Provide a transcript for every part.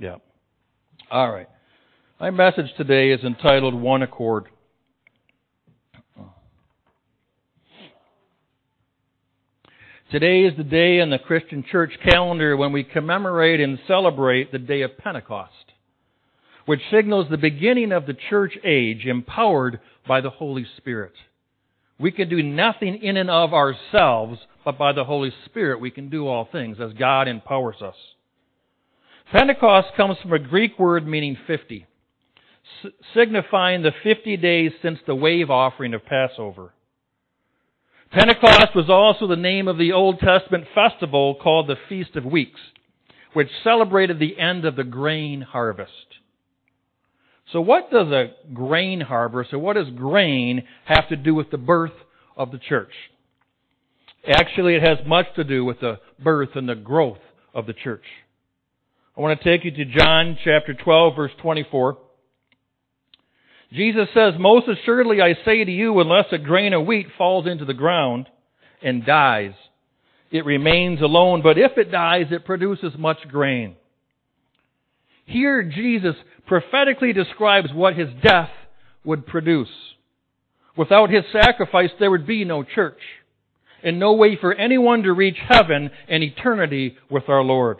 Yeah. All right. My message today is entitled One Accord. Today is the day in the Christian church calendar when we commemorate and celebrate the day of Pentecost, which signals the beginning of the church age empowered by the Holy Spirit. We can do nothing in and of ourselves, but by the Holy Spirit we can do all things as God empowers us. Pentecost comes from a Greek word meaning 50, signifying the 50 days since the wave offering of Passover. Pentecost was also the name of the Old Testament festival called the Feast of Weeks, which celebrated the end of the grain harvest. So what does a grain harvest, or what does grain have to do with the birth of the church? Actually, it has much to do with the birth and the growth of the church. I want to take you to John chapter 12 verse 24. Jesus says, Most assuredly I say to you, unless a grain of wheat falls into the ground and dies, it remains alone, but if it dies, it produces much grain. Here Jesus prophetically describes what his death would produce. Without his sacrifice, there would be no church, and no way for anyone to reach heaven and eternity with our Lord.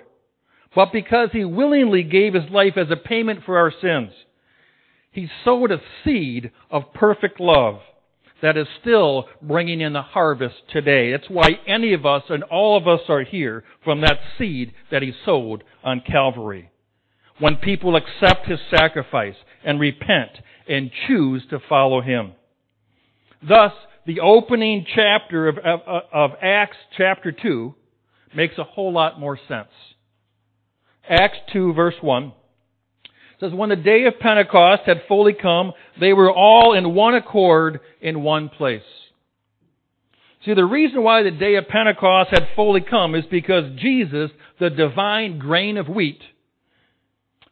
But because he willingly gave his life as a payment for our sins, he sowed a seed of perfect love that is still bringing in the harvest today. That's why any of us and all of us are here from that seed that he sowed on Calvary. When people accept his sacrifice and repent and choose to follow him. Thus, the opening chapter of, of, of Acts chapter 2 makes a whole lot more sense. Acts 2 verse 1 says, When the day of Pentecost had fully come, they were all in one accord in one place. See, the reason why the day of Pentecost had fully come is because Jesus, the divine grain of wheat,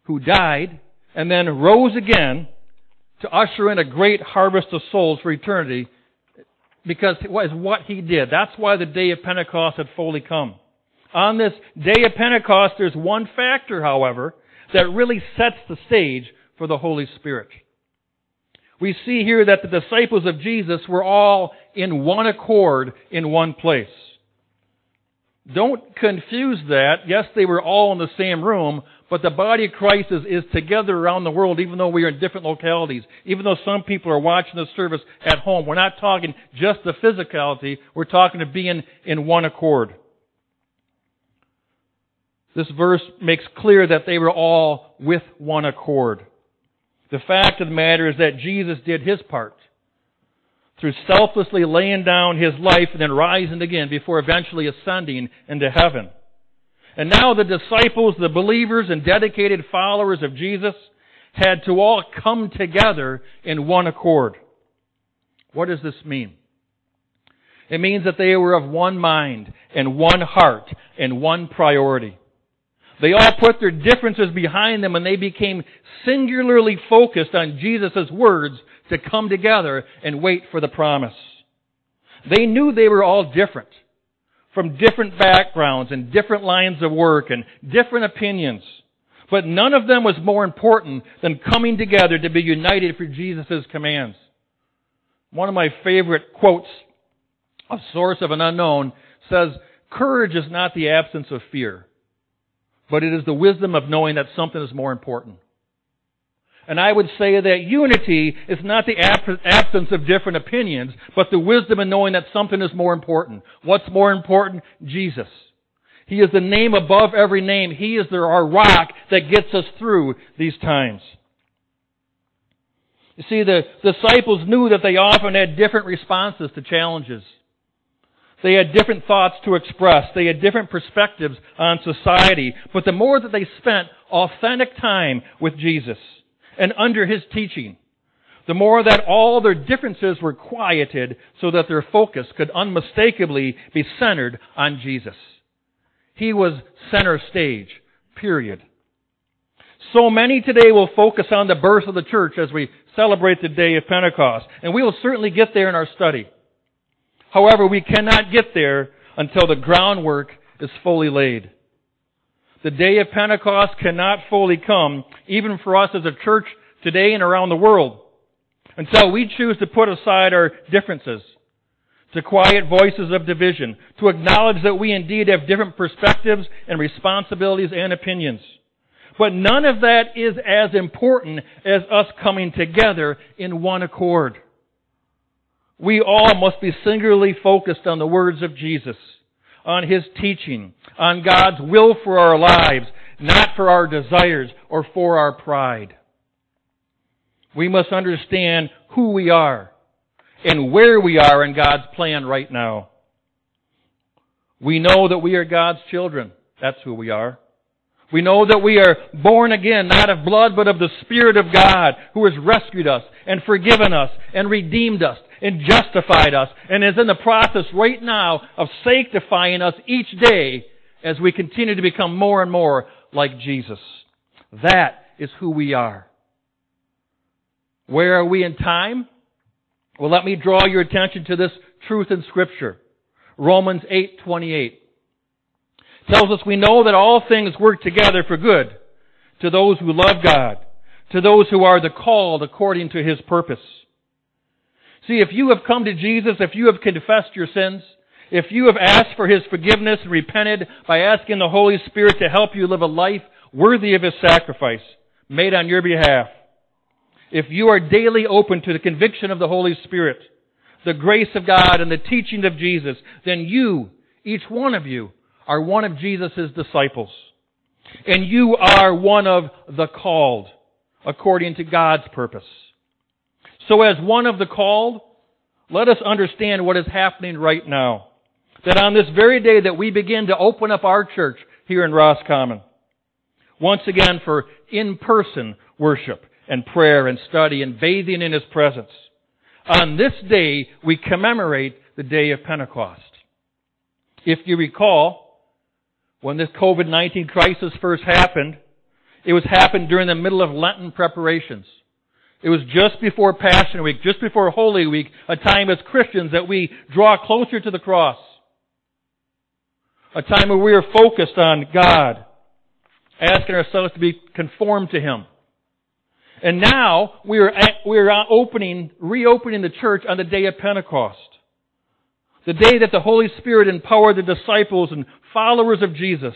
who died and then rose again to usher in a great harvest of souls for eternity, because it was what he did. That's why the day of Pentecost had fully come. On this day of Pentecost, there's one factor, however, that really sets the stage for the Holy Spirit. We see here that the disciples of Jesus were all in one accord in one place. Don't confuse that. Yes, they were all in the same room, but the body of Christ is, is together around the world even though we are in different localities. Even though some people are watching the service at home. We're not talking just the physicality. We're talking to being in one accord. This verse makes clear that they were all with one accord. The fact of the matter is that Jesus did his part through selflessly laying down his life and then rising again before eventually ascending into heaven. And now the disciples, the believers and dedicated followers of Jesus had to all come together in one accord. What does this mean? It means that they were of one mind and one heart and one priority. They all put their differences behind them and they became singularly focused on Jesus' words to come together and wait for the promise. They knew they were all different from different backgrounds and different lines of work and different opinions. But none of them was more important than coming together to be united for Jesus' commands. One of my favorite quotes, a source of an unknown, says, Courage is not the absence of fear but it is the wisdom of knowing that something is more important. And I would say that unity is not the absence of different opinions, but the wisdom in knowing that something is more important. What's more important? Jesus. He is the name above every name. He is our rock that gets us through these times. You see, the disciples knew that they often had different responses to challenges. They had different thoughts to express. They had different perspectives on society. But the more that they spent authentic time with Jesus and under His teaching, the more that all their differences were quieted so that their focus could unmistakably be centered on Jesus. He was center stage, period. So many today will focus on the birth of the church as we celebrate the day of Pentecost. And we will certainly get there in our study. However, we cannot get there until the groundwork is fully laid. The day of Pentecost cannot fully come, even for us as a church today and around the world, until we choose to put aside our differences, to quiet voices of division, to acknowledge that we indeed have different perspectives and responsibilities and opinions. But none of that is as important as us coming together in one accord. We all must be singularly focused on the words of Jesus, on His teaching, on God's will for our lives, not for our desires or for our pride. We must understand who we are and where we are in God's plan right now. We know that we are God's children. That's who we are. We know that we are born again, not of blood, but of the Spirit of God, who has rescued us and forgiven us and redeemed us and justified us and is in the process right now of sanctifying us each day as we continue to become more and more like Jesus. That is who we are. Where are we in time? Well, let me draw your attention to this truth in Scripture. Romans 8:28 tells us we know that all things work together for good to those who love God, to those who are the called according to His purpose. See, if you have come to Jesus, if you have confessed your sins, if you have asked for His forgiveness and repented by asking the Holy Spirit to help you live a life worthy of His sacrifice made on your behalf, if you are daily open to the conviction of the Holy Spirit, the grace of God and the teaching of Jesus, then you, each one of you, are one of Jesus' disciples. And you are one of the called, according to God's purpose. So as one of the called, let us understand what is happening right now. That on this very day that we begin to open up our church here in Roscommon, once again for in-person worship and prayer and study and bathing in His presence. On this day, we commemorate the day of Pentecost. If you recall, when this COVID-19 crisis first happened, it was happened during the middle of Lenten preparations. It was just before Passion Week, just before Holy Week, a time as Christians that we draw closer to the cross. A time where we are focused on God, asking ourselves to be conformed to Him. And now we are, at, we are opening, reopening the church on the day of Pentecost. The day that the Holy Spirit empowered the disciples and followers of Jesus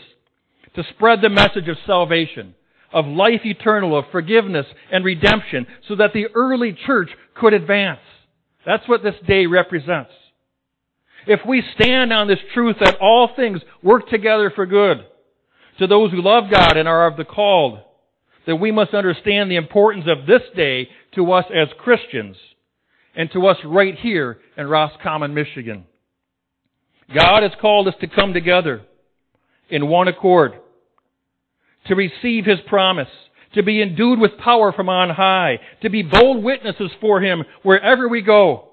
to spread the message of salvation, of life eternal, of forgiveness and redemption so that the early church could advance. That's what this day represents. If we stand on this truth that all things work together for good to those who love God and are of the called, then we must understand the importance of this day to us as Christians and to us right here in Roscommon, Michigan. God has called us to come together in one accord, to receive His promise, to be endued with power from on high, to be bold witnesses for Him wherever we go.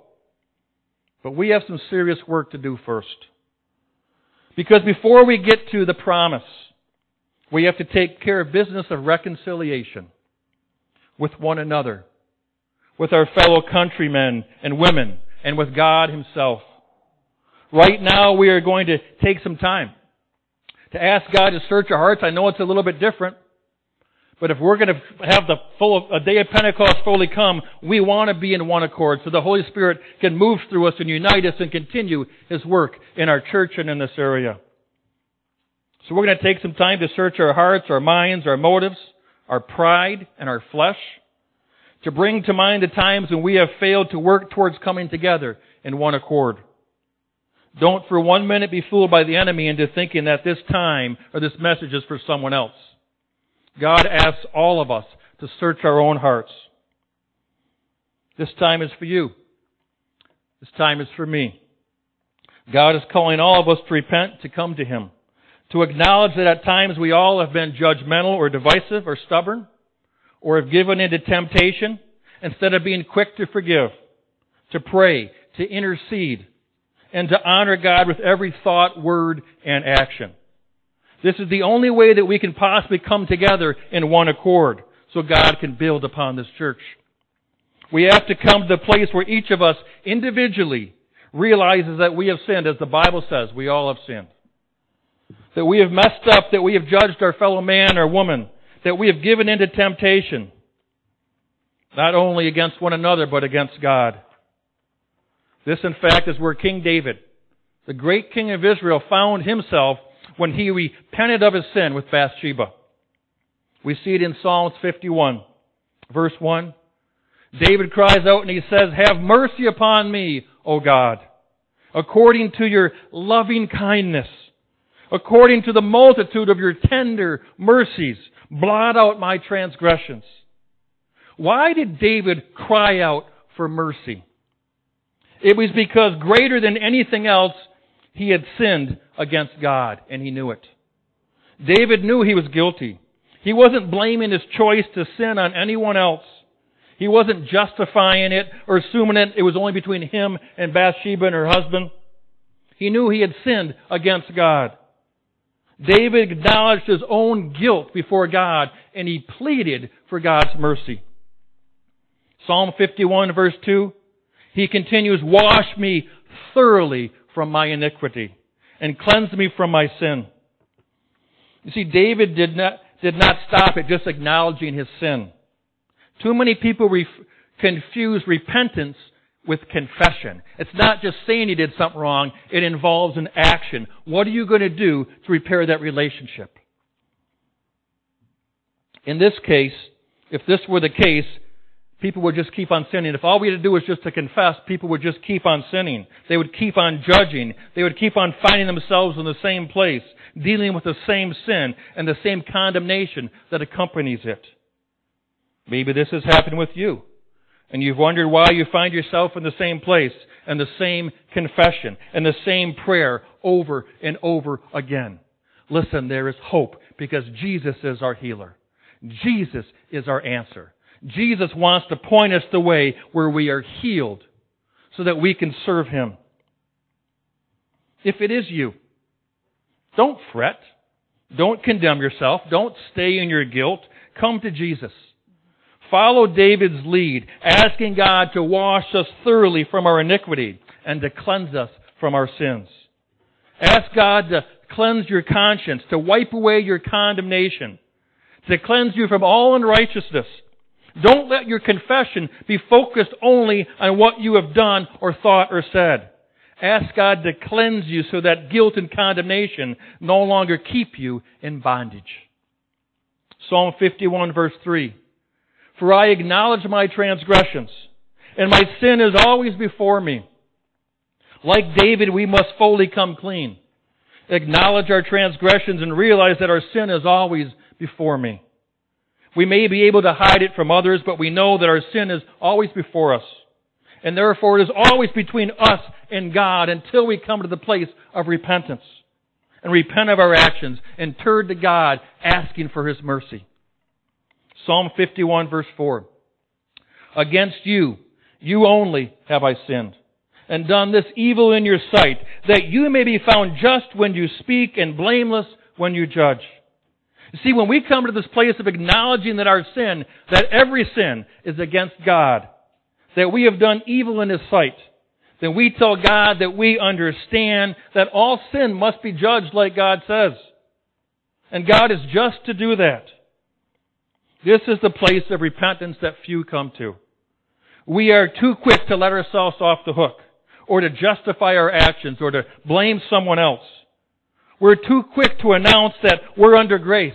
But we have some serious work to do first. Because before we get to the promise, we have to take care of business of reconciliation with one another, with our fellow countrymen and women, and with God Himself. Right now, we are going to take some time to ask God to search our hearts. I know it's a little bit different. But if we're going to have the full a day of Pentecost fully come, we want to be in one accord so the Holy Spirit can move through us and unite us and continue His work in our church and in this area. So we're going to take some time to search our hearts, our minds, our motives, our pride, and our flesh to bring to mind the times when we have failed to work towards coming together in one accord. Don't for one minute be fooled by the enemy into thinking that this time or this message is for someone else. God asks all of us to search our own hearts. This time is for you. This time is for me. God is calling all of us to repent, to come to Him, to acknowledge that at times we all have been judgmental or divisive or stubborn, or have given into temptation, instead of being quick to forgive, to pray, to intercede, and to honor God with every thought, word, and action. This is the only way that we can possibly come together in one accord so God can build upon this church. We have to come to the place where each of us individually realizes that we have sinned, as the Bible says, we all have sinned. that we have messed up, that we have judged our fellow man or woman, that we have given into temptation, not only against one another, but against God. This, in fact, is where King David, the great king of Israel, found himself when he repented of his sin with Bathsheba. We see it in Psalms 51, verse 1. David cries out and he says, Have mercy upon me, O God, according to your loving kindness, according to the multitude of your tender mercies, blot out my transgressions. Why did David cry out for mercy? It was because greater than anything else, he had sinned against God, and he knew it. David knew he was guilty. He wasn't blaming his choice to sin on anyone else. He wasn't justifying it or assuming it, it was only between him and Bathsheba and her husband. He knew he had sinned against God. David acknowledged his own guilt before God and he pleaded for God's mercy. Psalm 51 verse 2, he continues, Wash me thoroughly from my iniquity and cleanse me from my sin. You see, David did not, did not stop at just acknowledging his sin. Too many people ref- confuse repentance with confession. It's not just saying you did something wrong, it involves an action. What are you going to do to repair that relationship? In this case, if this were the case, people would just keep on sinning. If all we had to do was just to confess, people would just keep on sinning. They would keep on judging. They would keep on finding themselves in the same place, dealing with the same sin and the same condemnation that accompanies it. Maybe this has happened with you. And you've wondered why you find yourself in the same place and the same confession and the same prayer over and over again. Listen, there is hope because Jesus is our healer. Jesus is our answer. Jesus wants to point us the way where we are healed so that we can serve Him. If it is you, don't fret. Don't condemn yourself. Don't stay in your guilt. Come to Jesus. Follow David's lead, asking God to wash us thoroughly from our iniquity and to cleanse us from our sins. Ask God to cleanse your conscience, to wipe away your condemnation, to cleanse you from all unrighteousness. Don't let your confession be focused only on what you have done or thought or said. Ask God to cleanse you so that guilt and condemnation no longer keep you in bondage. Psalm 51 verse 3. For I acknowledge my transgressions, and my sin is always before me. Like David, we must fully come clean. Acknowledge our transgressions and realize that our sin is always before me. We may be able to hide it from others, but we know that our sin is always before us. And therefore it is always between us and God until we come to the place of repentance and repent of our actions and turn to God asking for His mercy. Psalm 51 verse 4. Against you, you only have I sinned, and done this evil in your sight, that you may be found just when you speak and blameless when you judge. You see, when we come to this place of acknowledging that our sin, that every sin is against God, that we have done evil in His sight, then we tell God that we understand that all sin must be judged like God says. And God is just to do that. This is the place of repentance that few come to. We are too quick to let ourselves off the hook, or to justify our actions, or to blame someone else. We're too quick to announce that we're under grace,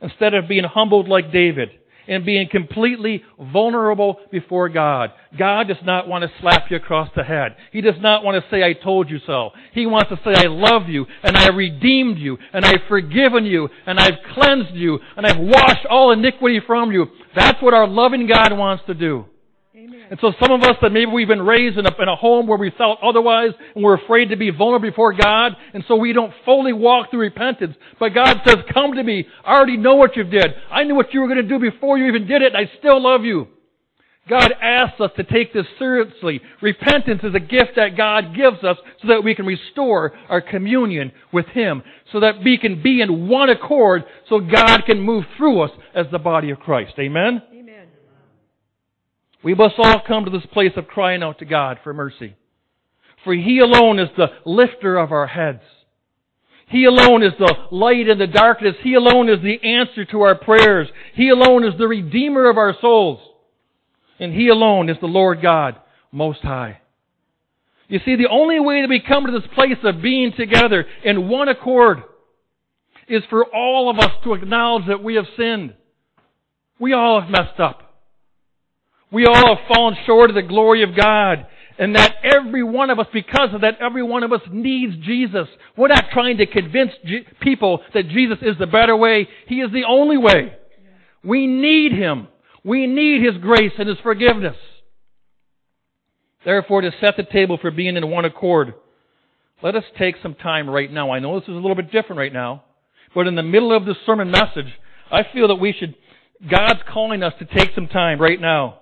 instead of being humbled like David and being completely vulnerable before God. God does not want to slap you across the head. He does not want to say, I told you so. He wants to say, I love you, and I redeemed you, and I've forgiven you, and I've cleansed you, and I've washed all iniquity from you. That's what our loving God wants to do. And so some of us that maybe we've been raised in a, in a home where we felt otherwise and we're afraid to be vulnerable before God and so we don't fully walk through repentance. But God says, come to me. I already know what you did. I knew what you were going to do before you even did it and I still love you. God asks us to take this seriously. Repentance is a gift that God gives us so that we can restore our communion with Him, so that we can be in one accord so God can move through us as the body of Christ. Amen? We must all come to this place of crying out to God for mercy. For He alone is the lifter of our heads. He alone is the light in the darkness. He alone is the answer to our prayers. He alone is the Redeemer of our souls. And He alone is the Lord God Most High. You see, the only way that we come to this place of being together in one accord is for all of us to acknowledge that we have sinned. We all have messed up. We all have fallen short of the glory of God. And that every one of us, because of that, every one of us needs Jesus. We're not trying to convince people that Jesus is the better way. He is the only way. We need Him. We need His grace and His forgiveness. Therefore, to set the table for being in one accord, let us take some time right now. I know this is a little bit different right now, but in the middle of this sermon message, I feel that we should, God's calling us to take some time right now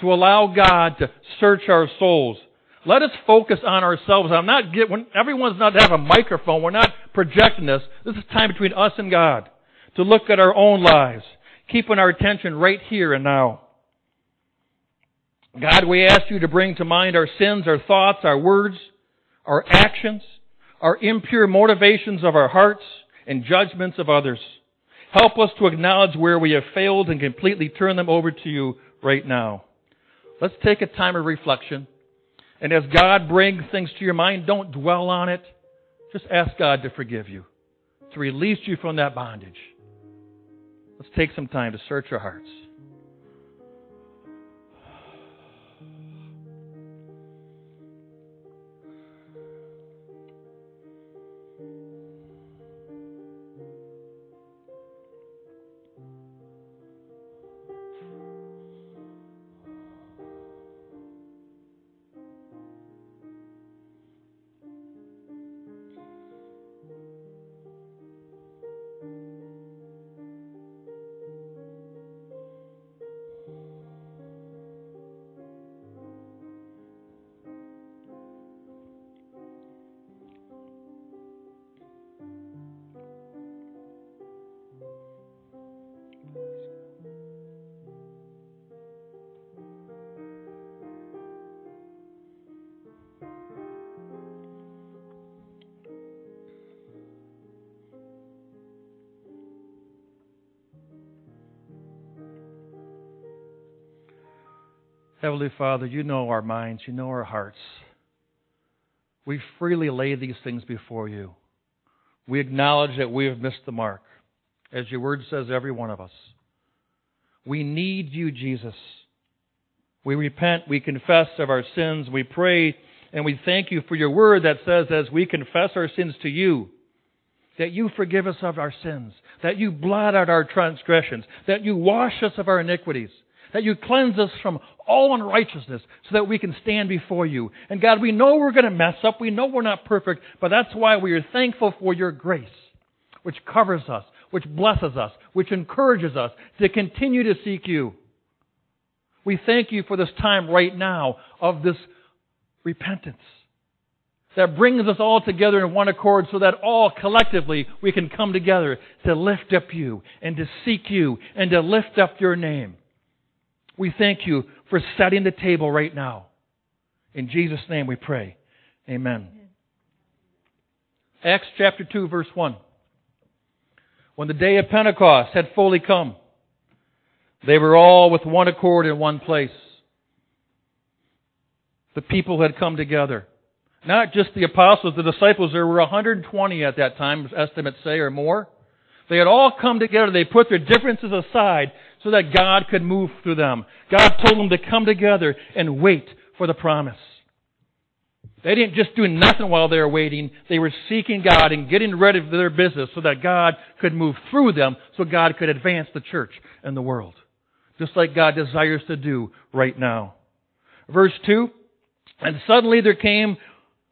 to allow God to search our souls. Let us focus on ourselves. I'm not get, when everyone's not to have a microphone. We're not projecting this. This is time between us and God to look at our own lives, keeping our attention right here and now. God, we ask you to bring to mind our sins, our thoughts, our words, our actions, our impure motivations of our hearts, and judgments of others. Help us to acknowledge where we have failed and completely turn them over to you right now. Let's take a time of reflection. And as God brings things to your mind, don't dwell on it. Just ask God to forgive you, to release you from that bondage. Let's take some time to search our hearts. Heavenly Father, you know our minds, you know our hearts. We freely lay these things before you. We acknowledge that we have missed the mark, as your word says, every one of us. We need you, Jesus. We repent, we confess of our sins, we pray, and we thank you for your word that says, as we confess our sins to you, that you forgive us of our sins, that you blot out our transgressions, that you wash us of our iniquities, that you cleanse us from all unrighteousness so that we can stand before you. And God, we know we're going to mess up. We know we're not perfect, but that's why we are thankful for your grace, which covers us, which blesses us, which encourages us to continue to seek you. We thank you for this time right now of this repentance that brings us all together in one accord so that all collectively we can come together to lift up you and to seek you and to lift up your name. We thank you for setting the table right now. In Jesus' name we pray. Amen. Acts chapter 2 verse 1. When the day of Pentecost had fully come, they were all with one accord in one place. The people had come together. Not just the apostles, the disciples, there were 120 at that time, estimates say, or more. They had all come together. They put their differences aside so that God could move through them. God told them to come together and wait for the promise. They didn't just do nothing while they were waiting. They were seeking God and getting ready for their business so that God could move through them so God could advance the church and the world. Just like God desires to do right now. Verse 2, And suddenly there came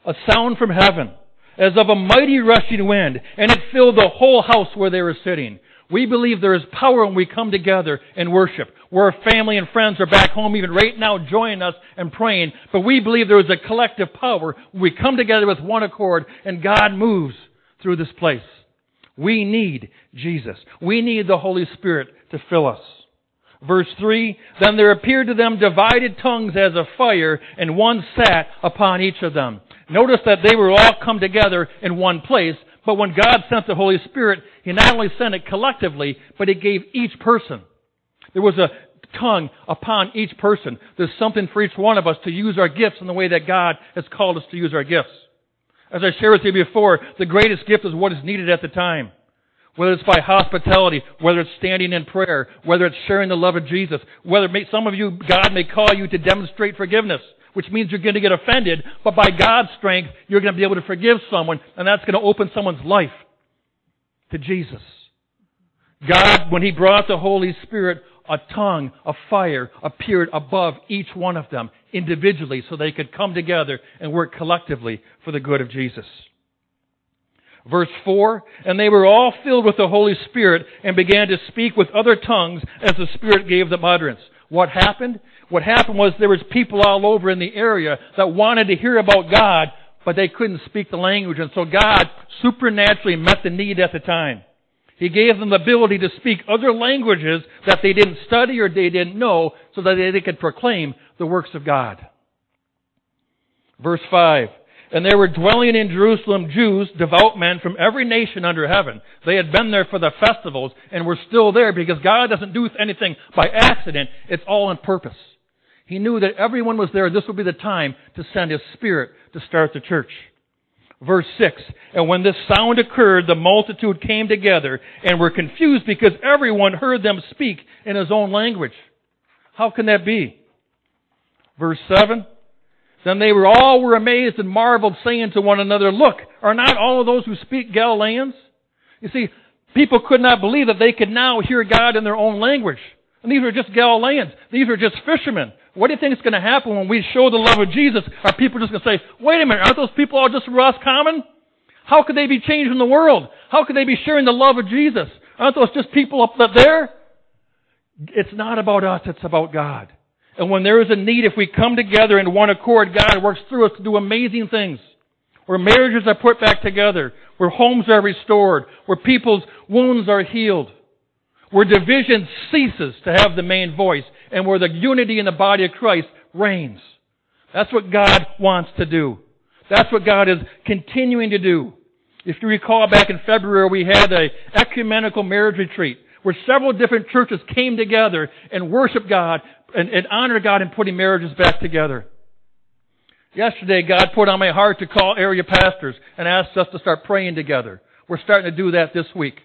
a sound from heaven as of a mighty rushing wind, and it filled the whole house where they were sitting. We believe there is power when we come together and worship. Where family and friends are back home even right now joining us and praying. But we believe there is a collective power when we come together with one accord and God moves through this place. We need Jesus. We need the Holy Spirit to fill us. Verse 3, Then there appeared to them divided tongues as of fire, and one sat upon each of them. Notice that they were all come together in one place, But when God sent the Holy Spirit, He not only sent it collectively, but He gave each person. There was a tongue upon each person. There's something for each one of us to use our gifts in the way that God has called us to use our gifts. As I shared with you before, the greatest gift is what is needed at the time. Whether it's by hospitality, whether it's standing in prayer, whether it's sharing the love of Jesus, whether may, some of you, God may call you to demonstrate forgiveness, which means you're going to get offended, but by God's strength, you're going to be able to forgive someone, and that's going to open someone's life to Jesus. God, when He brought the Holy Spirit, a tongue, a fire appeared above each one of them individually so they could come together and work collectively for the good of Jesus. Verse 4, and they were all filled with the Holy Spirit and began to speak with other tongues as the Spirit gave them utterance. What happened? What happened was there was people all over in the area that wanted to hear about God, but they couldn't speak the language, and so God supernaturally met the need at the time. He gave them the ability to speak other languages that they didn't study or they didn't know so that they could proclaim the works of God. Verse 5. And there were dwelling in Jerusalem Jews, devout men from every nation under heaven. They had been there for the festivals and were still there because God doesn't do anything by accident. It's all on purpose. He knew that everyone was there. This would be the time to send His Spirit to start the church. Verse 6, and when this sound occurred, the multitude came together and were confused because everyone heard them speak in his own language. How can that be? Verse 7, then they were all were amazed and marveled, saying to one another, Look, are not all of those who speak Galileans? You see, people could not believe that they could now hear God in their own language. And these were just Galileans. These were just fishermen. What do you think is going to happen when we show the love of Jesus? Are people just going to say, wait a minute, aren't those people all just Roscommon? How could they be changing the world? How could they be sharing the love of Jesus? Aren't those just people up there? It's not about us, it's about God. And when there is a need, if we come together in one accord, God works through us to do amazing things. Where marriages are put back together, where homes are restored, where people's wounds are healed, where division ceases to have the main voice, and where the unity in the body of Christ reigns. That's what God wants to do. That's what God is continuing to do. If you recall back in February, we had a ecumenical marriage retreat where several different churches came together and worshiped God and, and honored God in putting marriages back together. Yesterday, God put on my heart to call area pastors and asked us to start praying together. We're starting to do that this week.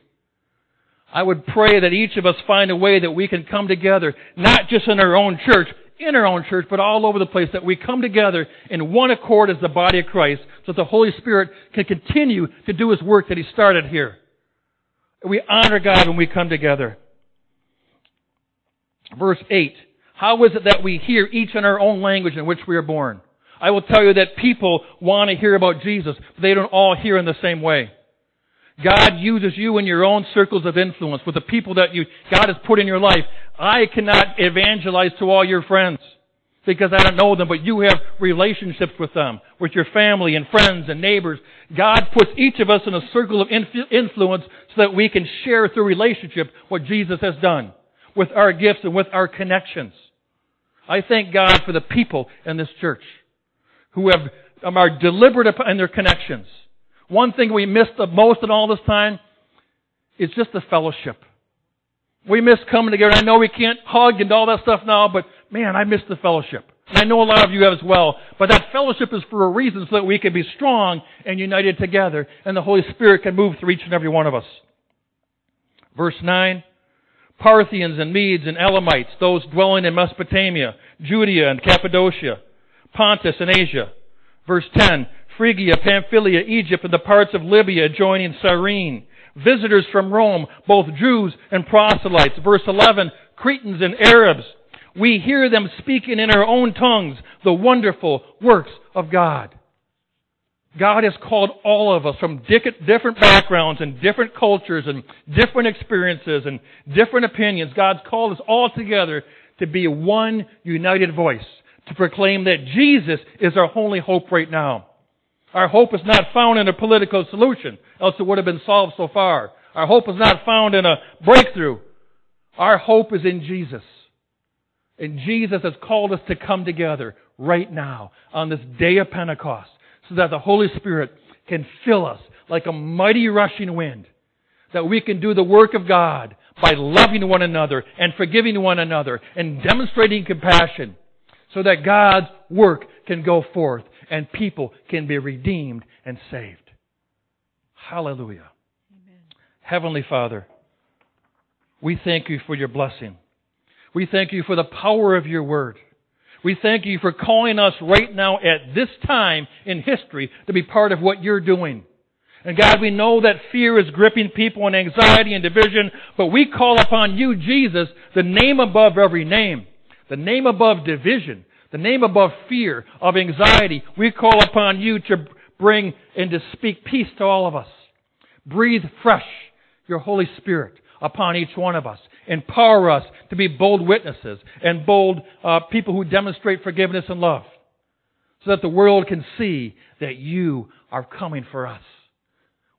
I would pray that each of us find a way that we can come together, not just in our own church, in our own church, but all over the place, that we come together in one accord as the body of Christ, so that the Holy Spirit can continue to do His work that He started here. We honor God when we come together. Verse 8. How is it that we hear each in our own language in which we are born? I will tell you that people want to hear about Jesus, but they don't all hear in the same way. God uses you in your own circles of influence with the people that you, God has put in your life. I cannot evangelize to all your friends because I don't know them, but you have relationships with them, with your family and friends and neighbors. God puts each of us in a circle of influence so that we can share through relationship what Jesus has done with our gifts and with our connections. I thank God for the people in this church who have, um, are deliberate in their connections. One thing we miss the most in all this time is just the fellowship. We miss coming together. I know we can't hug and all that stuff now, but man, I miss the fellowship. I know a lot of you have as well. But that fellowship is for a reason so that we can be strong and united together and the Holy Spirit can move through each and every one of us. Verse 9. Parthians and Medes and Elamites, those dwelling in Mesopotamia, Judea and Cappadocia, Pontus and Asia. Verse 10. Phrygia, Pamphylia, Egypt, and the parts of Libya adjoining Cyrene. Visitors from Rome, both Jews and proselytes. Verse 11, Cretans and Arabs. We hear them speaking in our own tongues the wonderful works of God. God has called all of us from different backgrounds and different cultures and different experiences and different opinions. God's called us all together to be one united voice, to proclaim that Jesus is our only hope right now. Our hope is not found in a political solution, else it would have been solved so far. Our hope is not found in a breakthrough. Our hope is in Jesus. And Jesus has called us to come together right now on this day of Pentecost so that the Holy Spirit can fill us like a mighty rushing wind. That we can do the work of God by loving one another and forgiving one another and demonstrating compassion so that God's work can go forth and people can be redeemed and saved. Hallelujah. Amen. Heavenly Father, we thank you for your blessing. We thank you for the power of your word. We thank you for calling us right now at this time in history to be part of what you're doing. And God, we know that fear is gripping people and anxiety and division, but we call upon you, Jesus, the name above every name, the name above division, the name above fear, of anxiety. We call upon you to bring and to speak peace to all of us. Breathe fresh your Holy Spirit upon each one of us. Empower us to be bold witnesses and bold uh, people who demonstrate forgiveness and love so that the world can see that you are coming for us.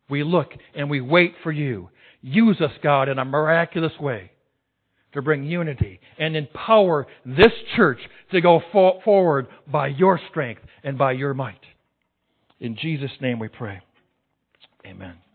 We look and we wait for you. Use us, God, in a miraculous way to bring unity and empower this church to go for- forward by your strength and by your might. In Jesus' name we pray. Amen.